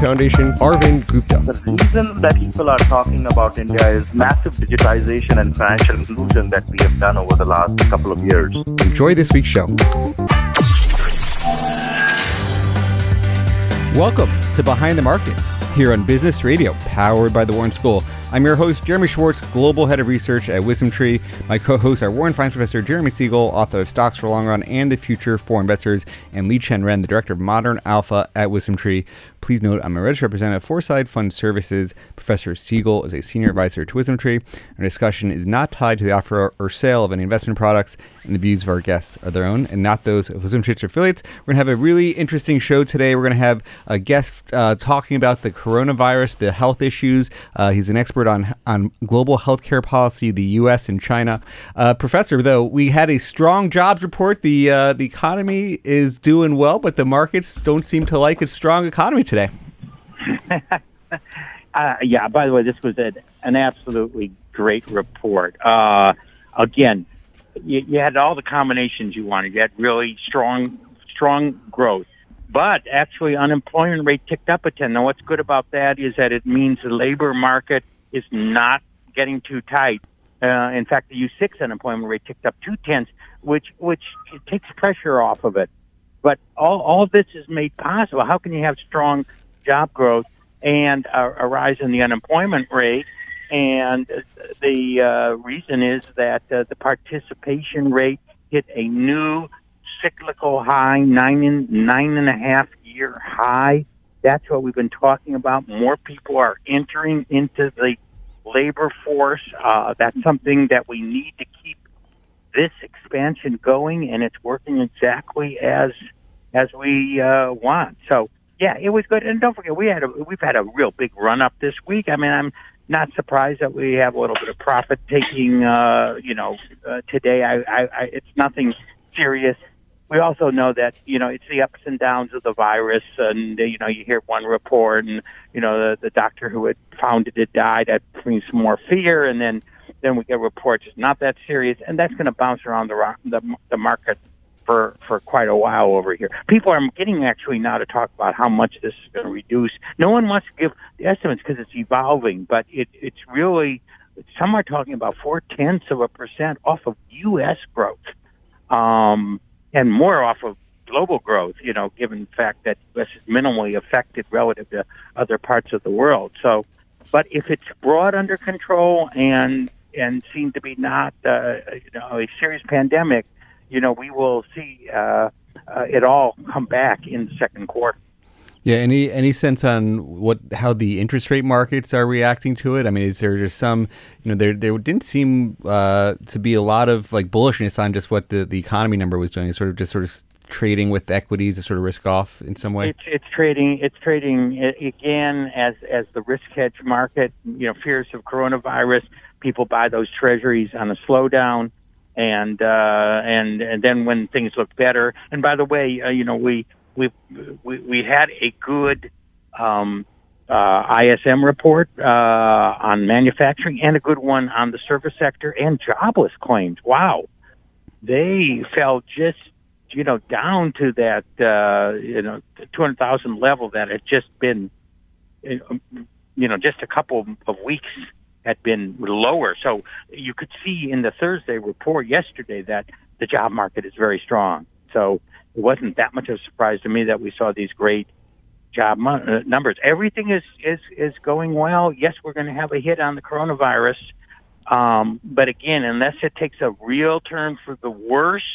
Foundation, Arvind Gupta. The reason that people are talking about India is massive digitization and financial inclusion that we have done over the last couple of years. Enjoy this week's show. Welcome to Behind the Markets here on Business Radio, powered by the Wharton School. I'm your host, Jeremy Schwartz, Global Head of Research at WisdomTree. My co hosts are Wharton Finance Professor Jeremy Siegel, author of Stocks for Long Run and the Future for Investors, and Liqian Ren, the Director of Modern Alpha at WisdomTree. Please note I'm a registered representative of Foreside Fund Services. Professor Siegel is a senior advisor to WisdomTree. Our discussion is not tied to the offer or sale of any investment products, and the views of our guests are their own and not those of Wisdom WisdomTree's affiliates. We're going to have a really interesting show today. We're going to have a guest uh, talking about the coronavirus, the health issues. Uh, he's an expert on on global healthcare policy, the U.S. and China. Uh, professor, though, we had a strong jobs report. The uh, the economy is doing well, but the markets don't seem to like its strong economy today. uh, yeah. By the way, this was a, an absolutely great report. Uh, again, you, you had all the combinations you wanted. You had really strong strong growth but actually unemployment rate ticked up a 10. Now what's good about that is that it means the labor market is not getting too tight. Uh, in fact, the U6 unemployment rate ticked up two tenths, which which takes pressure off of it. But all all this is made possible. How can you have strong job growth and a, a rise in the unemployment rate? And the uh, reason is that uh, the participation rate hit a new cyclical high, nine and nine and a half year high. That's what we've been talking about. More people are entering into the labor force. Uh, that's something that we need to keep this expansion going, and it's working exactly as as we uh, want. So yeah, it was good. And don't forget, we had a we've had a real big run up this week. I mean, I'm not surprised that we have a little bit of profit taking. Uh, you know, uh, today I, I, I it's nothing serious we also know that you know it's the ups and downs of the virus, and you know you hear one report, and you know the, the doctor who had found it died. That brings more fear, and then then we get reports it's not that serious, and that's going to bounce around the, the the market for for quite a while over here. People are getting actually now to talk about how much this is going to reduce. No one wants to give estimates because it's evolving, but it it's really some are talking about four tenths of a percent off of U.S. growth. Um, and more off of global growth, you know, given the fact that U.S. is minimally affected relative to other parts of the world. So, but if it's brought under control and and seen to be not, uh, you know, a serious pandemic, you know, we will see uh, uh, it all come back in the second quarter. Yeah, any any sense on what how the interest rate markets are reacting to it? I mean, is there just some you know there there didn't seem uh, to be a lot of like bullishness on just what the, the economy number was doing, sort of just sort of trading with equities to sort of risk off in some way. It's, it's trading. It's trading again as as the risk hedge market. You know, fears of coronavirus. People buy those treasuries on a slowdown and uh, and and then when things look better. And by the way, uh, you know we we we, we had a good um, uh, ISM report uh, on manufacturing and a good one on the service sector and jobless claims. Wow, they fell just you know down to that uh, you know two hundred thousand level that had just been you know just a couple of weeks had been lower. So you could see in the Thursday report yesterday that the job market is very strong. So it wasn't that much of a surprise to me that we saw these great job uh, numbers. Everything is is is going well. Yes, we're going to have a hit on the coronavirus, um, but again, unless it takes a real turn for the worse,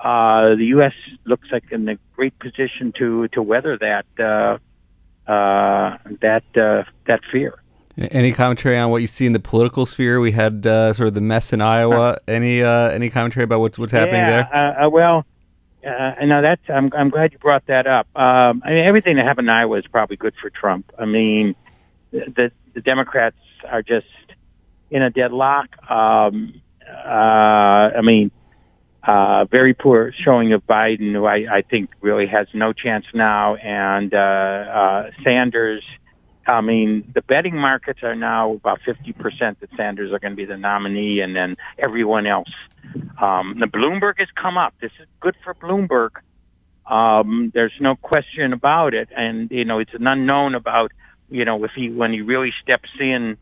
uh, the U.S. looks like in a great position to to weather that uh, uh, that uh, that fear. Any commentary on what you see in the political sphere? We had uh, sort of the mess in Iowa. Any uh, any commentary about what's what's happening yeah, there? Well, uh, no, that's I'm I'm glad you brought that up. Um, I mean, everything that happened in Iowa is probably good for Trump. I mean, the the Democrats are just in a deadlock. Um, uh, I mean, uh, very poor showing of Biden, who I, I think really has no chance now, and uh, uh, Sanders. I mean, the betting markets are now about 50% that Sanders are going to be the nominee, and then everyone else. Um, the Bloomberg has come up. This is good for Bloomberg. Um, there's no question about it, and you know it's an unknown about you know if he when he really steps in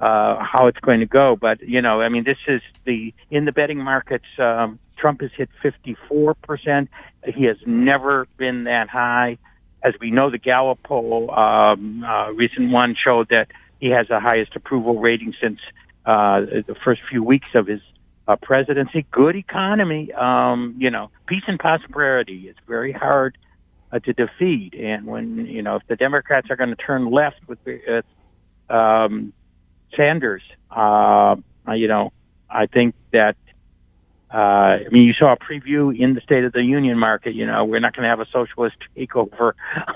uh, how it's going to go. But you know, I mean, this is the in the betting markets. Um, Trump has hit 54 percent. He has never been that high. As we know, the Gallup poll, um, uh, recent one, showed that he has the highest approval rating since uh, the first few weeks of his uh, presidency. Good economy, um, you know, peace and prosperity. It's very hard uh, to defeat. And when you know, if the Democrats are going to turn left with uh, um, Sanders, uh, you know, I think that uh, I mean, you saw a preview in the State of the Union market. You know, we're not going to have a socialist takeover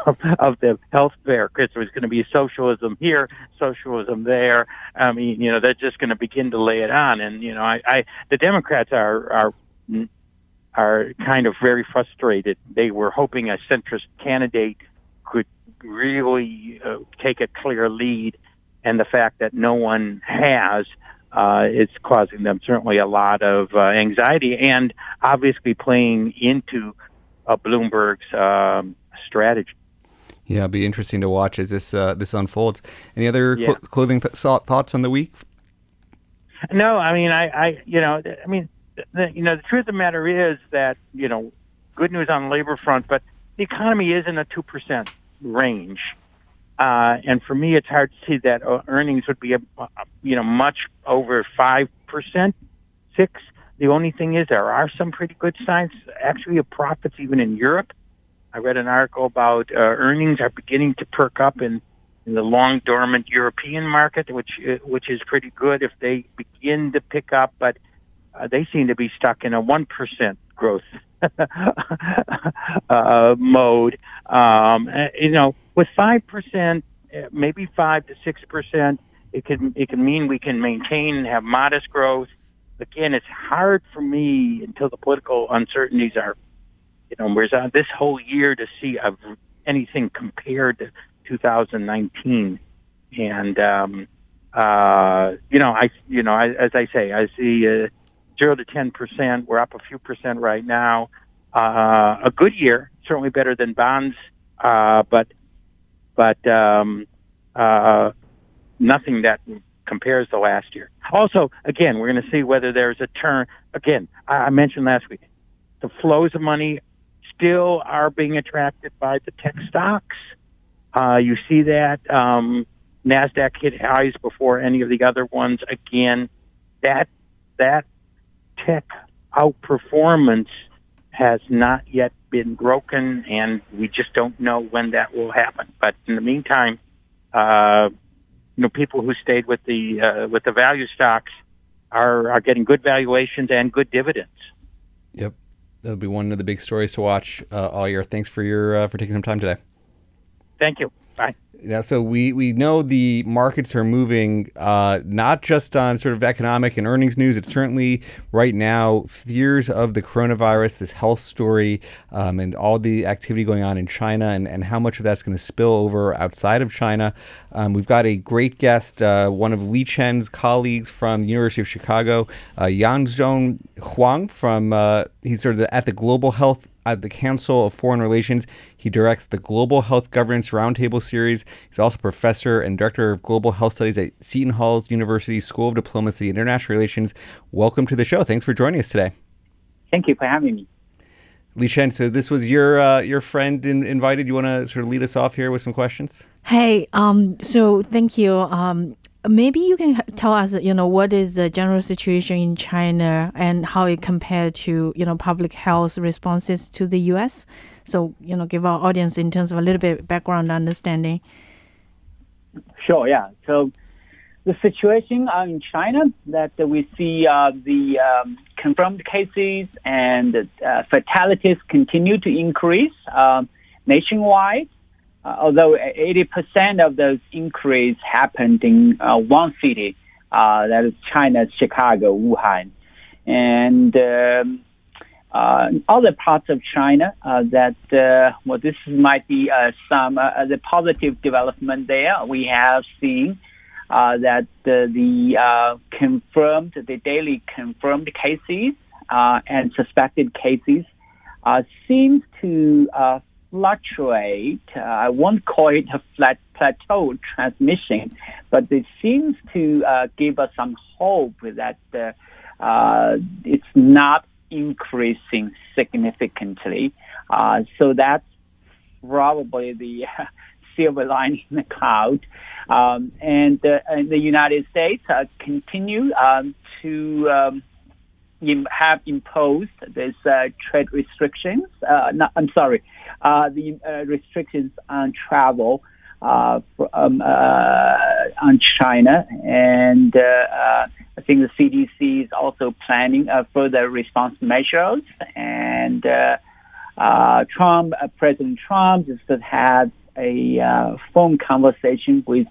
of, of the health care because there's going to be socialism here, socialism there. I mean, you know, they're just going to begin to lay it on. And you know, I, I the Democrats are are are kind of very frustrated. They were hoping a centrist candidate could really uh, take a clear lead, and the fact that no one has uh, it's causing them certainly a lot of uh, anxiety and obviously playing into uh, Bloomberg's um, strategy. Yeah, it'll be interesting to watch as this uh, this unfolds. Any other Yeah. cl- clothing th- thoughts on the week? No, I mean, I, I you know, I mean, the, you know, the truth of the matter is that you know, good news on the labor front, but the economy is in a two percent range. Uh, and for me, it's hard to see that uh, earnings would be, uh, you know, much over five percent, six. The only thing is there are some pretty good signs, actually, of profits even in Europe. I read an article about uh, earnings are beginning to perk up in, in the long dormant European market, which uh, which is pretty good if they begin to pick up. But uh, they seem to be stuck in a one percent growth uh, mode. Um, you know, with five percent, uh, maybe five to six percent, it can it can mean we can maintain and have modest growth. Again, it's hard for me until the political uncertainties are, you know, uh, this whole year to see uh, anything compared to 2019, and um, uh, you know, I you know, I, as I say, I see. Uh, zero to ten percent. We're up a few percent right now. Uh, a good year, certainly better than bonds, uh, but but um, uh, nothing that compares to last year. Also, again, we're going to see whether there's a turn. Again, I mentioned last week, the flows of money still are being attracted by the tech stocks. Uh, you see that um, Nasdaq hit highs before any of the other ones. Again, that that tech outperformance has not yet been broken, and we just don't know when that will happen. But in the meantime, uh, you know, people who stayed with the uh, with the value stocks are are getting good valuations and good dividends. Yep, that'll be one of the big stories to watch uh, all year. Thanks for your uh, for taking some time today. Thank you. Yeah, so we, we know the markets are moving uh, not just on sort of economic and earnings news. It's certainly right now fears of the coronavirus, this health story, um, and all the activity going on in China, and, and how much of that's going to spill over outside of China. Um, we've got a great guest, uh, one of Liqian's colleagues from the University of Chicago, uh, Yanzhong Huang. From uh, he's sort of at the Global Health at the Council of Foreign Relations. He directs the Global Health Governance Roundtable Series. He's also professor and director of Global Health Studies at Seton Hall's University School of Diplomacy and International Relations. Welcome to the show. Thanks for joining us today. Thank you for having me. Liqian, so this was your uh, your friend in, invited. You want to sort of lead us off here with some questions? Hey, um, so thank you. Um, maybe you can tell us, you know, what is the general situation in China and how it compared to, you know, public health responses to the U.S. So, you know, give our audience in terms of a little bit background understanding. Sure, yeah. So the situation uh, in China that we see uh, the um, confirmed cases and uh, fatalities continue to increase um, nationwide. Uh, although 80% of those increase happened in uh, one city, uh, that is China's Chicago, Wuhan, and um, other parts of China that well, this might be some the positive development there. We have seen uh, that the, uh, confirmed, the daily confirmed cases uh, and suspected cases uh, seems to uh, fluctuate. Uh, I won't call it a flat plateau transmission, but it seems to give us some hope that it's not increasing significantly. so that's probably the silver lining in the cloud. Um, and, uh, and, the United States uh, continue um, to um, have imposed these uh, trade restrictions. Uh, not, I'm sorry, uh, the uh, restrictions on travel uh, from, um, uh, on China, and I think the CDC is also planning further response measures. And Trump, President Trump, just had a phone conversation with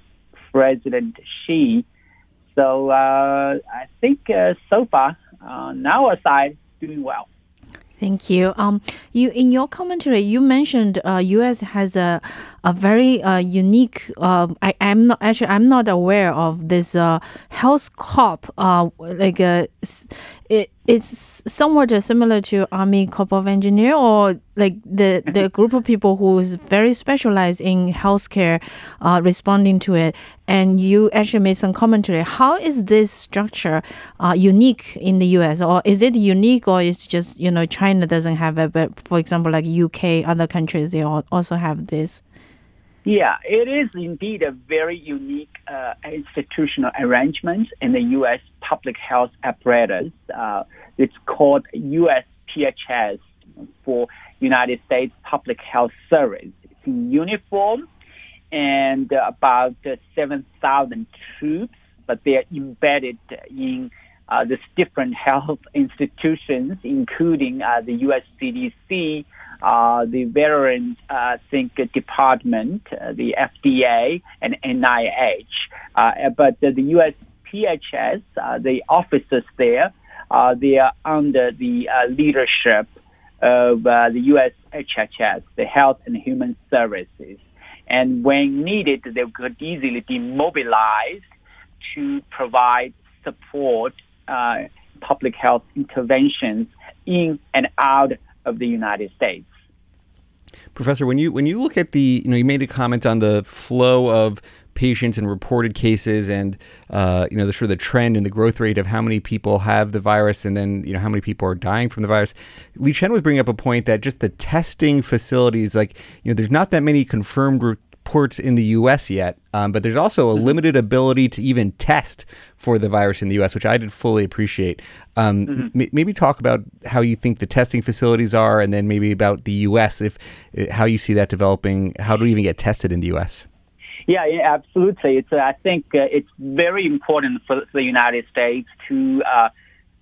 President Xi. So uh, I think uh, so far, on uh, our side, doing well. Thank you. Um, you in your commentary, you mentioned uh, U.S. has a a very uh, unique. Uh, I am not actually I'm not aware of this uh, health corp. Uh, like it, it's somewhat similar to Army Corps of Engineer or like the, the group of people who is very specialized in healthcare uh, responding to it. And you actually made some commentary. How is this structure uh, unique in the US? Or is it unique or it's just, you know, China doesn't have it, but for example, like UK, other countries, they also have this? Yeah, it is indeed a very unique uh, institutional arrangement in the U.S. public health apparatus. Uh, it's called USPHS for United States Public Health Service. It's in uniform and about 7,000 troops, but they are embedded in uh, these different health institutions, including uh, the U.S. CDC, uh, the Veterans uh, Think Department, uh, the FDA, and NIH. Uh, but the, the USPHS, uh, the officers there, uh, they are under the leadership of the USHHS, the Health and Human Services. And when needed, they could easily be mobilized to provide support, public health interventions in and out of the United States. Professor, when you when you look at the, you know, you made a comment on the flow of patients and reported cases, and uh, you know, the sort of the trend and the growth rate of how many people have the virus, and then you know how many people are dying from the virus. Liqian was bringing up a point that just the testing facilities, like you know, there's not that many confirmed ports in the U.S. yet, um, but there's also a mm-hmm. limited ability to even test for the virus in the U.S., which I did fully appreciate. Um, mm-hmm. m- maybe talk about how you think the testing facilities are, and then maybe about the U.S. If uh, how you see that developing. How do we even get tested in the U.S.? Yeah, yeah absolutely. It's uh, I think uh, it's very important for the United States to uh,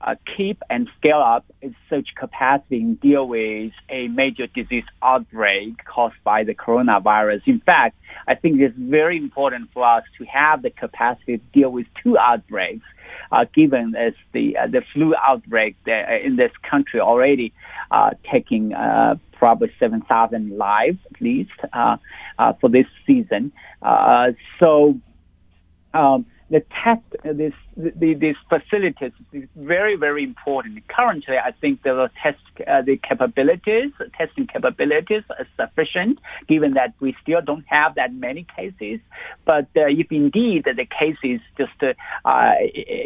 uh, keep and scale up its such capacity and deal with a major disease outbreak caused by the coronavirus. In fact, I think it's very important for us to have the capacity to deal with two outbreaks, uh, given as the uh, the flu outbreak in this country already uh, taking uh, probably 7,000 lives at least uh, for this season. so. Um, the test, uh, this, the, these facilities is very, very important. Currently, I think the test, uh, the capabilities, testing capabilities are sufficient, given that we still don't have that many cases. But uh, if indeed the cases just uh, uh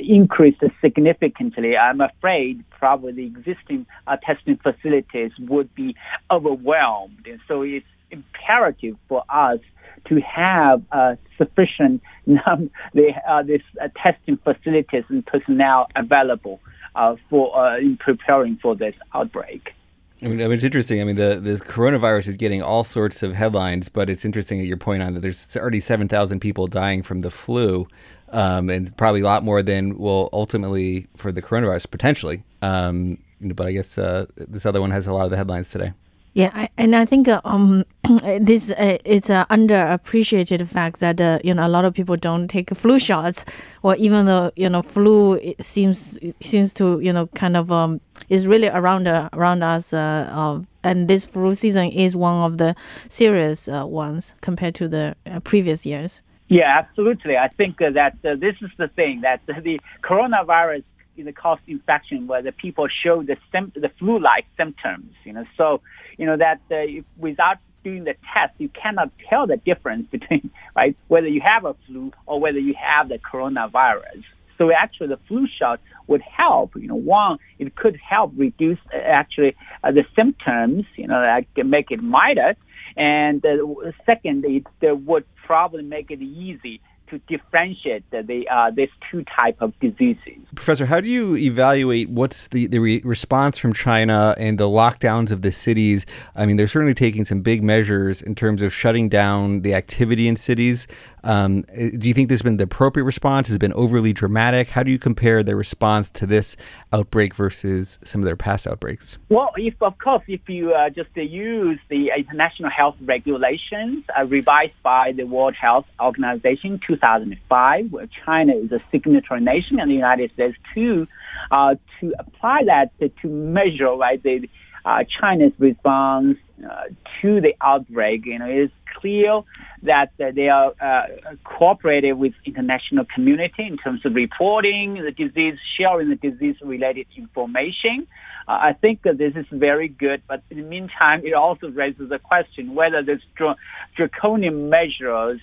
increase significantly, I'm afraid probably the existing uh, testing facilities would be overwhelmed. And so it's imperative for us to have uh, sufficient num- the, uh, this uh, testing facilities and personnel available uh, for uh, in preparing for this outbreak. I mean, I mean, it's interesting. I mean, the, the coronavirus is getting all sorts of headlines, but it's interesting at your point on that there's already 7,000 people dying from the flu. um, and probably a lot more than will ultimately for the coronavirus potentially. Um, but I guess uh, this other one has a lot of the headlines today. Yeah, I, and I think uh, um, this uh, it's an underappreciated fact that uh, you know a lot of people don't take flu shots, or even though you know flu seems seems to you know kind of um, is really around uh, around us, uh, uh, and this flu season is one of the serious uh, ones compared to the uh, previous years. Yeah, absolutely. I think uh, that uh, this is the thing that the coronavirus is a cause infection where the people show the the flu-like symptoms. You know, so you know that uh, if, without doing the test, you cannot tell the difference between right whether you have a flu or whether you have the coronavirus. So actually, the flu shot would help. You know, one, it could help reduce uh, actually uh, the symptoms. You know, that can make it milder. And uh, second, it uh, would probably make it easy to differentiate the, uh, these two type of diseases. Professor, how do you evaluate what's the, the re- response from China and the lockdowns of the cities? I mean, they're certainly taking some big measures in terms of shutting down the activity in cities. Um, do you think this has been the appropriate response? Has it been overly dramatic? How do you compare their response to this outbreak versus some of their past outbreaks? Well, if of course, if you uh, just uh, use the international health regulations uh, revised by the World Health Organization 2005, where China is a signatory nation and the United States too, uh, to apply that to, measure right the uh, China's response uh, to the outbreak, you know, it's clear that uh, they are uh, cooperative with international community in terms of reporting the disease, sharing the disease-related information. Uh, I think that this is very good, but in the meantime, it also raises the question whether these dr- draconian measures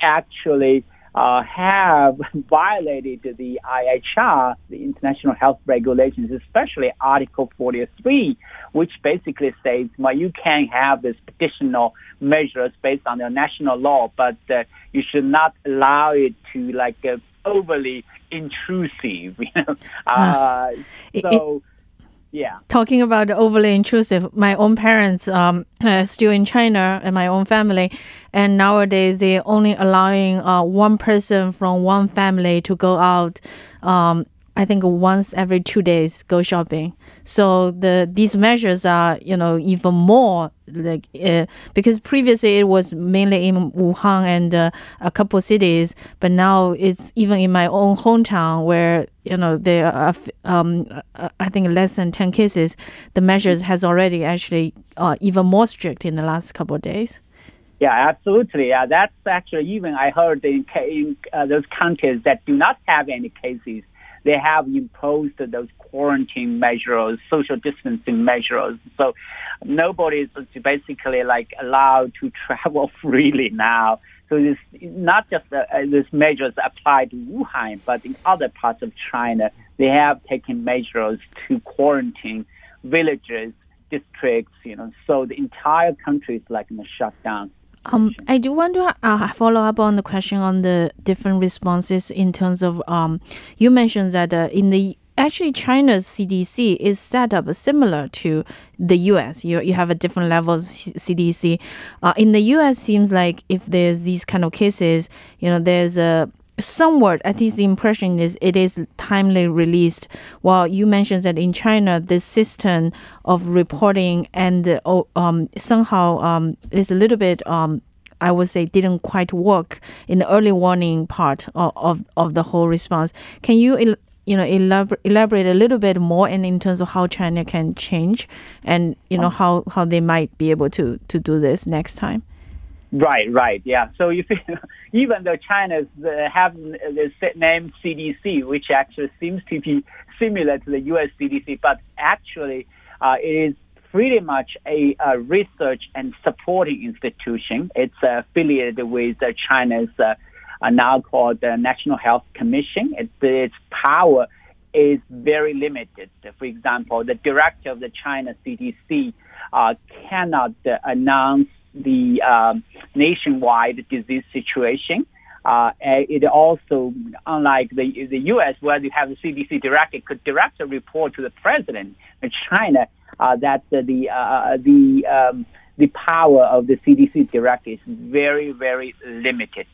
actually uh, have violated the IHR, the International Health Regulations, especially Article 43, which basically says, well, you can have these additional measures based on the national law, but uh, you should not allow it to like uh, overly intrusive. You know? uh, so. Yeah. Talking about overly intrusive, my own parents um still in China and my own family, and nowadays they're only allowing uh, one person from one family to go out. Um, I think once every two days go shopping. So the these measures are you know even more like uh, because previously it was mainly in Wuhan and uh, a couple cities, but now it's even in my own hometown where you know there are um, I think less than ten cases. The measures has already actually uh, even more strict in the last couple of days. Yeah, absolutely. Yeah, that's actually even I heard in, in uh, those countries that do not have any cases they have imposed those quarantine measures, social distancing measures. So nobody is basically like allowed to travel freely now. So it's not just uh, these measures applied to Wuhan, but in other parts of China, they have taken measures to quarantine villages, districts, you know, so the entire country is like in a shutdown. Um, I do want to uh, follow up on the question on the different responses in terms of um, you mentioned that uh, in the actually China's CDC is set up similar to the US. You you have a different level of CDC. Uh, in the US, seems like if there's these kind of cases, you know, there's a somewhat at least the impression is it is timely released while you mentioned that in china the system of reporting and uh, um, somehow um, is a little bit um, I would say didn't quite work in the early warning part of, of, of the whole response. Can you you know elaborate, elaborate a little bit more and in terms of how China can change and you know how, how they might be able to to do this next time? Right, right, yeah. So if even though China uh, have the name CDC, which actually seems to be similar to the U.S. CDC, but actually uh, it is pretty much a, a, research and supporting institution. It's affiliated with uh, China's uh, now called the National Health Commission. It, its power is very limited. For example, the director of the China CDC uh, cannot uh, announce the um, nationwide disease situation. Uh, it also, unlike the the U.S., where you have the CDC director could direct a report to the president. In China, uh, that the uh, the um, the power of the CDC director is very very limited.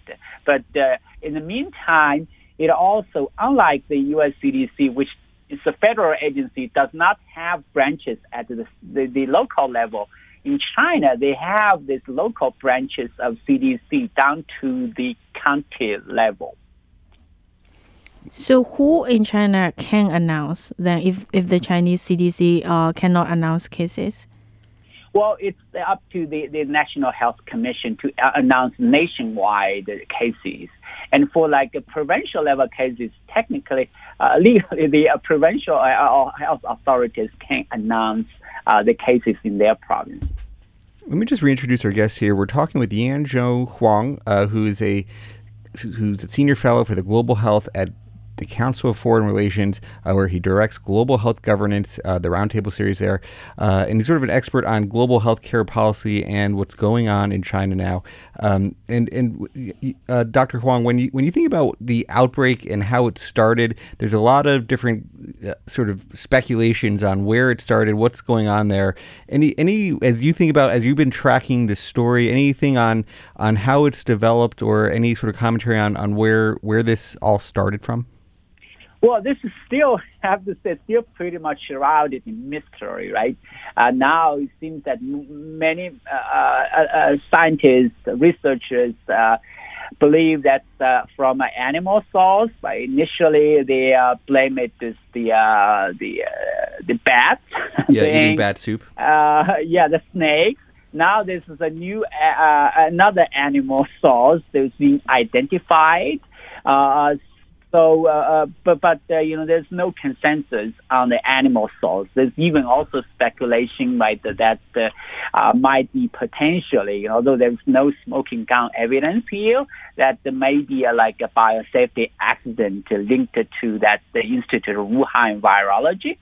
But uh, in the meantime, it also, unlike the U.S. CDC, which is a federal agency, does not have branches at the, the, the local level. In China, they have these local branches of CDC down to the county level. So, who in China can announce then if, if the Chinese CDC uh, cannot announce cases? Well, it's up to the, the National Health Commission to uh, announce nationwide cases. And for like provincial level cases, technically, uh, legally, the uh, provincial uh, health authorities can announce uh, the cases in their province. Let me just reintroduce our guest here. We're talking with Yanzhong Huang, uh, who is a who's a senior fellow for the global health at the Council of Foreign Relations, uh, where he directs global health governance, uh, the roundtable series there. Uh, and he's sort of an expert on global healthcare policy and what's going on in China now. Um, and and uh, Dr. Huang, when you when you think about the outbreak and how it started, there's a lot of different uh, sort of speculations on where it started, what's going on there. Any any as you think about as you've been tracking the story, anything on on how it's developed or any sort of commentary on on where where this all started from? Well, this is still, I have to say, still pretty much shrouded in mystery, right? Uh, now it seems that many uh, uh, uh scientists, researchers, uh, believe that uh, from an animal source. But initially, they blame it as the the the bats. Yeah, eating bat soup. yeah, the snakes. Now this is a new another animal source that's being identified. So, uh, uh, but but uh, you know, there's no consensus on the animal source. There's even also speculation, right, that that uh, uh, might be potentially, although there's no smoking gun evidence here, that there may be a, like a biosafety accident linked to that the Institute of Wuhan Virology,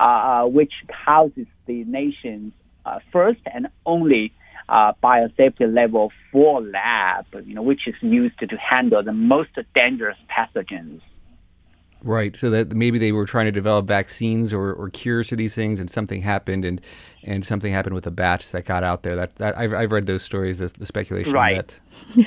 uh, which houses the nation's first and only uh, biosafety level 4 lab, you know, which is used to, to handle the most dangerous pathogens. Right. So that maybe they were trying to develop vaccines or, or cures to these things, and something happened, and and something happened with the bats that got out there. That that I've, I've read those stories, the, the speculation. Right.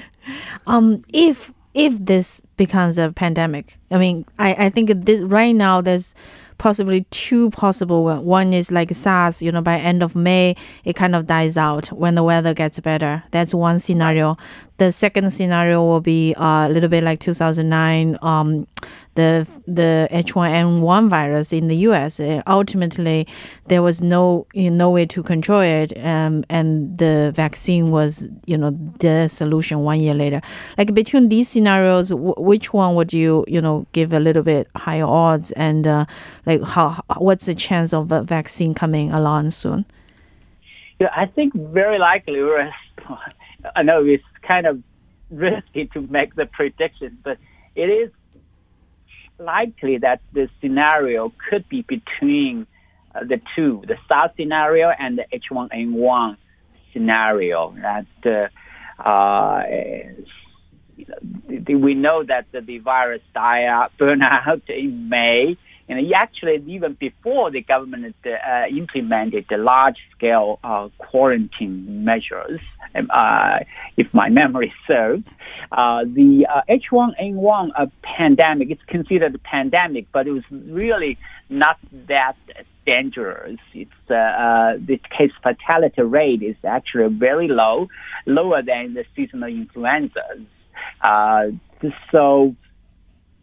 um, if if this becomes a pandemic, I mean, I I think this right now there's possibly two possible one. Is like SARS, you know, by end of May, it kind of dies out when the weather gets better. That's one scenario. The second scenario will be uh, a little bit like 2009. Um, the the H1N1 virus in the U.S. Uh, ultimately, there was no you know, no way to control it, um, and the vaccine was you know the solution one year later. Like between these scenarios, w- which one would you you know give a little bit higher odds, and uh, like how what's the chance of a vaccine coming along soon? Yeah, I think very likely. I know it's kind of risky to make the prediction, but it is likely that the scenario could be between uh, the two, the SARS scenario and the H1N1 scenario. That uh, uh, we know that the virus died out, burned out in May. And actually, even before the government uh, implemented the large-scale uh, quarantine measures, um, uh, if my memory serves, uh, the H1N1 uh, pandemic, it's considered a pandemic, but it was really not that dangerous. It's the case fatality rate is actually very low, lower than the seasonal influenzas. So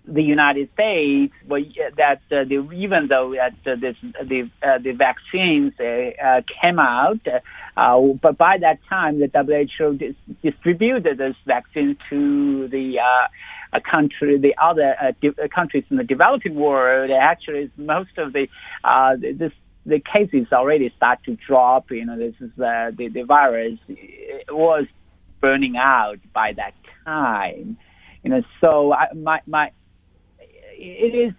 the United States, well, that uh, the, even though uh, this, the uh, the vaccines uh, uh, came out, uh, but by that time the WHO dis- distributed those vaccines to the country, the other de- countries in the developing world. Actually, most of the this the cases already start to drop. You know, this is the the virus was burning out by that time. You know, so I, my my it is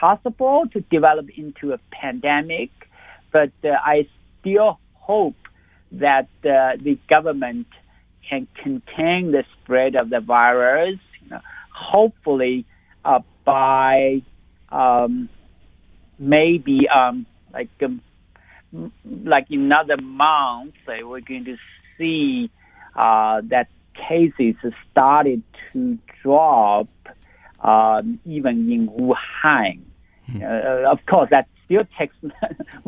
possible to develop into a pandemic, but uh, I still hope that uh, the government can contain the spread of the virus. You know, hopefully, uh, by um, maybe um, like um, like another month, uh, we're going to see uh, that cases started to drop um, even in Wuhan. Uh, of course, that still takes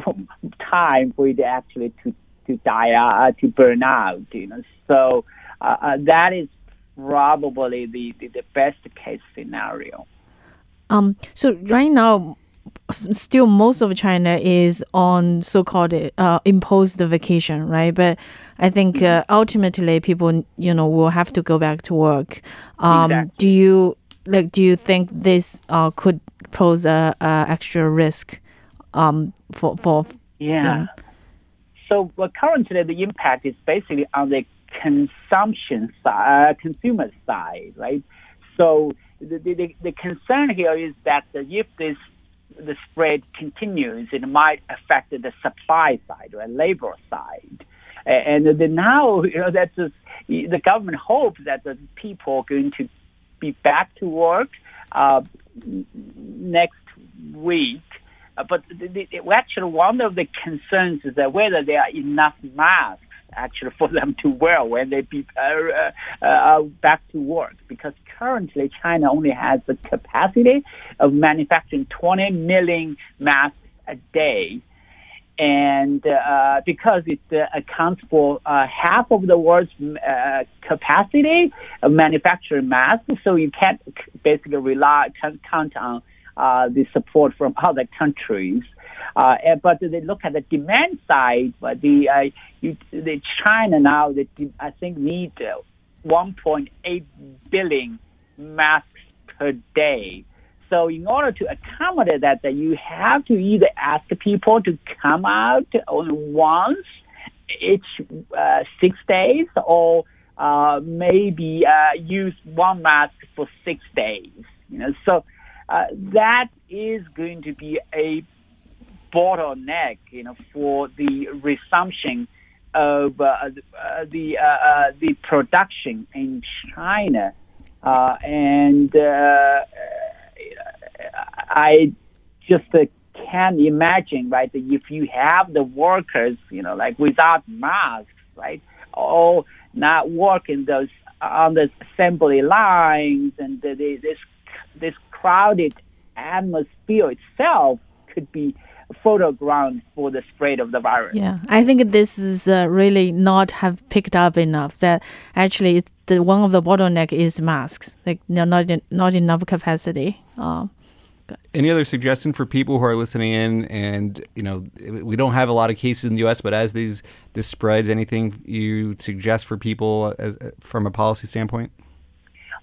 time for it actually to to die uh, to burn out. You know, so uh, uh, that is probably the, the, the best case scenario. Um, so right now, still most of China is on so-called uh, imposed vacation, right? But I think uh, ultimately people, you know, will have to go back to work. Um, Exactly. Do you like? Do you think this uh, could pose a, a extra risk um, for for? Yeah. So well, currently the impact is basically on the consumption side, uh, consumer side, right? So the, the, the- the concern here is that if this the spread continues, it might affect the supply side, right, labor side. And now, you know, that's just, the government hopes that the people are going to be back to work uh, next week. Uh, but the, the- actually, one of the concerns is that whether there are enough masks actually for them to wear when they be uh, uh, uh, back to work. Because currently, China only has the capacity of manufacturing 20 million masks a day. And uh, because it uh, accounts for uh, half of the world's uh, capacity of manufacturing masks, so you can't basically rely can count on uh, the support from other countries. Uh, but they look at the demand side. But the you, the China now, they, I think need uh, 1.8 billion masks per day. So in order to accommodate that, that you have to either ask people to come out only once each uh, six days, or uh, maybe uh, use one mask for six days. You know, so uh, that is going to be a bottleneck, you know, for the resumption of uh, the uh, the production in China, uh, and uh, I just uh, can't imagine, right? If you have the workers, you know, like without masks, right, or not working those on the assembly lines, and the, the, this this crowded atmosphere itself could be a photo ground for the spread of the virus. Yeah, I think this is uh, really not have picked up enough. That actually, it's the one of the bottleneck is masks. Like no- not en- not enough capacity. Um, Any other suggestion for people who are listening in and, you know, we don't have a lot of cases in the U.S., but as these this spreads, anything you suggest for people as, from a policy standpoint?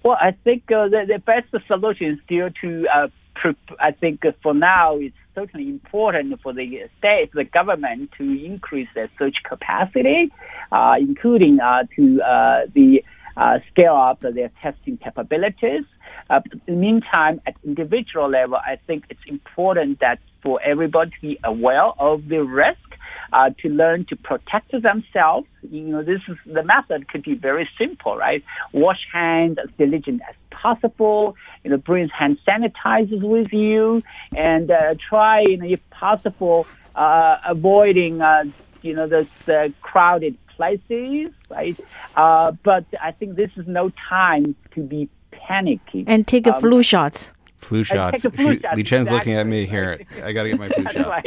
Well, I think uh, the, the best solution is still to, uh, pre- I think uh, for now, it's certainly important for the state, the government to increase their search capacity, uh, including uh, to uh, the uh, scale up their testing capabilities. Uh, but in the meantime, at individual level, I think it's important that for everybody to be aware of the risk uh, to learn to protect themselves. You know, this is the method could be very simple, right? Wash hands as diligent as possible. You know, bring hand sanitizers with you, and uh, try, you know, if possible, uh, avoiding, uh, you know, those uh, crowded places, right? Uh, but I think this is no time to be panicky. and take a Um, flu shots. Flu shots. a flu She- shot, Liqian's looking at me here. I got to get my flu That's shot.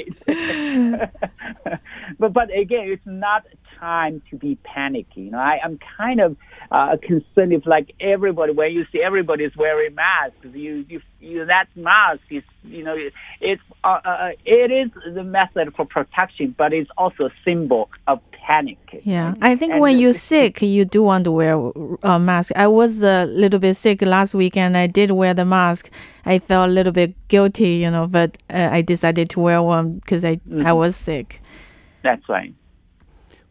but but again, it's not time to be panicky. You know, I, I'm kind of uh, concerned if like everybody, when you see everybody is wearing masks, you you, you that mask is you know it's uh, uh, it is the method for protection, but it's also a symbol of panic. Yeah, I think And when you're sick, you do want to wear a mask. I was a little bit sick last week, and I did wear the mask. I felt a little bit guilty, you know, but uh, I decided to wear one because I I was sick. That's right.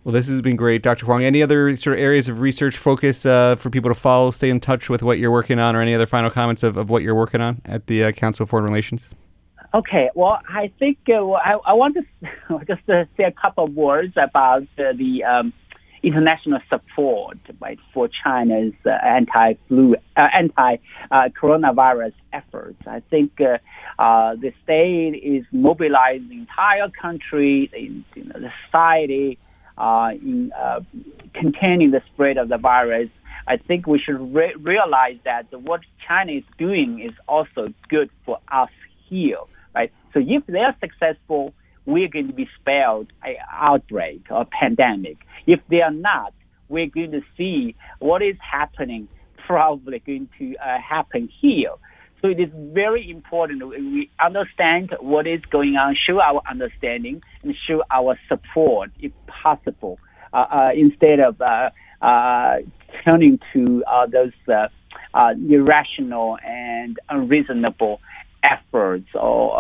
Well, this has been great, Dr. Huang. Any other sort of areas of research focus uh, for people to follow, stay in touch with what you're working on, or any other final comments of, of what you're working on at the uh, Council of Foreign Relations? Okay, well, I think uh, I, I want to just say a couple of words about uh, the um, international support right, for China's uh, anti-flu, uh, anti-coronavirus efforts. I think uh, uh, the state is mobilizing the entire country, the, you know, the society, uh, in containing the spread of the virus. I think we should re- realize that what China is doing is also good for us here, right? So if they are successful, we're going to be spared an outbreak or pandemic. If they are not, we're going to see what is happening probably going to uh, happen here. So it is very important we understand what is going on, show our understanding, and show our support if possible, uh, uh, instead of uh, uh, turning to uh, those irrational and unreasonable efforts or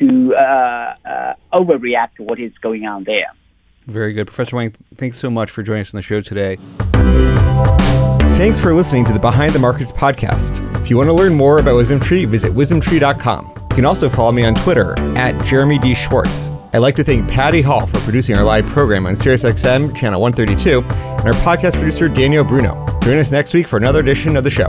to uh, uh, overreact to what is going on there. Very good. Professor Huang, thanks so much for joining us on the show today. Thanks for listening to the Behind the Markets podcast. If you want to learn more about WisdomTree, visit wisdomtree.com. You can also follow me on Twitter at Jeremy D. Schwartz. I'd like to thank Patty Hall for producing our live program on SiriusXM channel 132 and our podcast producer Daniel Bruno. Join us next week for another edition of the show.